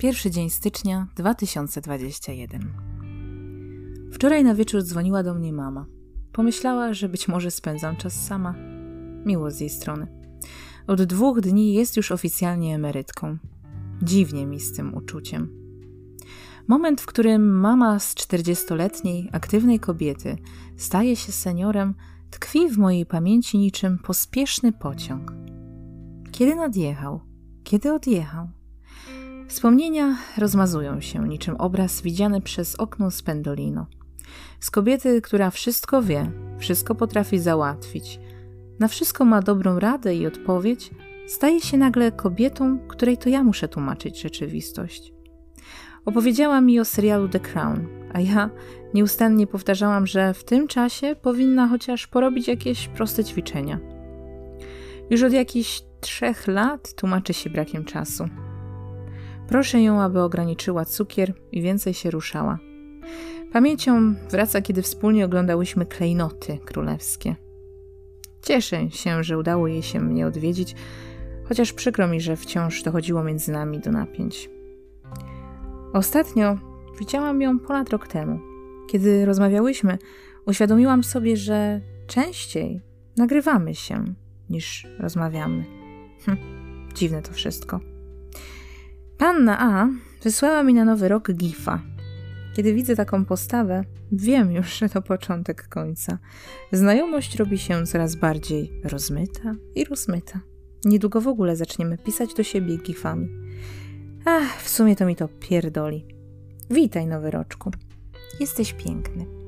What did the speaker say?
Pierwszy dzień stycznia 2021. Wczoraj na wieczór dzwoniła do mnie mama. Pomyślała, że być może spędzam czas sama. Miło z jej strony. Od dwóch dni jest już oficjalnie emerytką. Dziwnie mi z tym uczuciem. Moment, w którym mama z 40-letniej, aktywnej kobiety staje się seniorem, tkwi w mojej pamięci niczym pospieszny pociąg. Kiedy nadjechał? Kiedy odjechał? Wspomnienia rozmazują się niczym obraz widziany przez okno z Pendolino. Z kobiety, która wszystko wie, wszystko potrafi załatwić, na wszystko ma dobrą radę i odpowiedź, staje się nagle kobietą, której to ja muszę tłumaczyć rzeczywistość. Opowiedziała mi o serialu The Crown, a ja nieustannie powtarzałam, że w tym czasie powinna chociaż porobić jakieś proste ćwiczenia. Już od jakichś trzech lat tłumaczy się brakiem czasu. Proszę ją, aby ograniczyła cukier i więcej się ruszała. Pamięcią wraca, kiedy wspólnie oglądałyśmy klejnoty królewskie. Cieszę się, że udało jej się mnie odwiedzić, chociaż przykro mi, że wciąż dochodziło między nami do napięć. Ostatnio widziałam ją ponad rok temu. Kiedy rozmawiałyśmy, uświadomiłam sobie, że częściej nagrywamy się niż rozmawiamy. Hm, dziwne to wszystko. Panna A wysłała mi na nowy rok gifa. Kiedy widzę taką postawę, wiem już, że to początek końca. Znajomość robi się coraz bardziej rozmyta i rozmyta. Niedługo w ogóle zaczniemy pisać do siebie gifami. Ach, w sumie to mi to pierdoli. Witaj, nowy roczku. Jesteś piękny.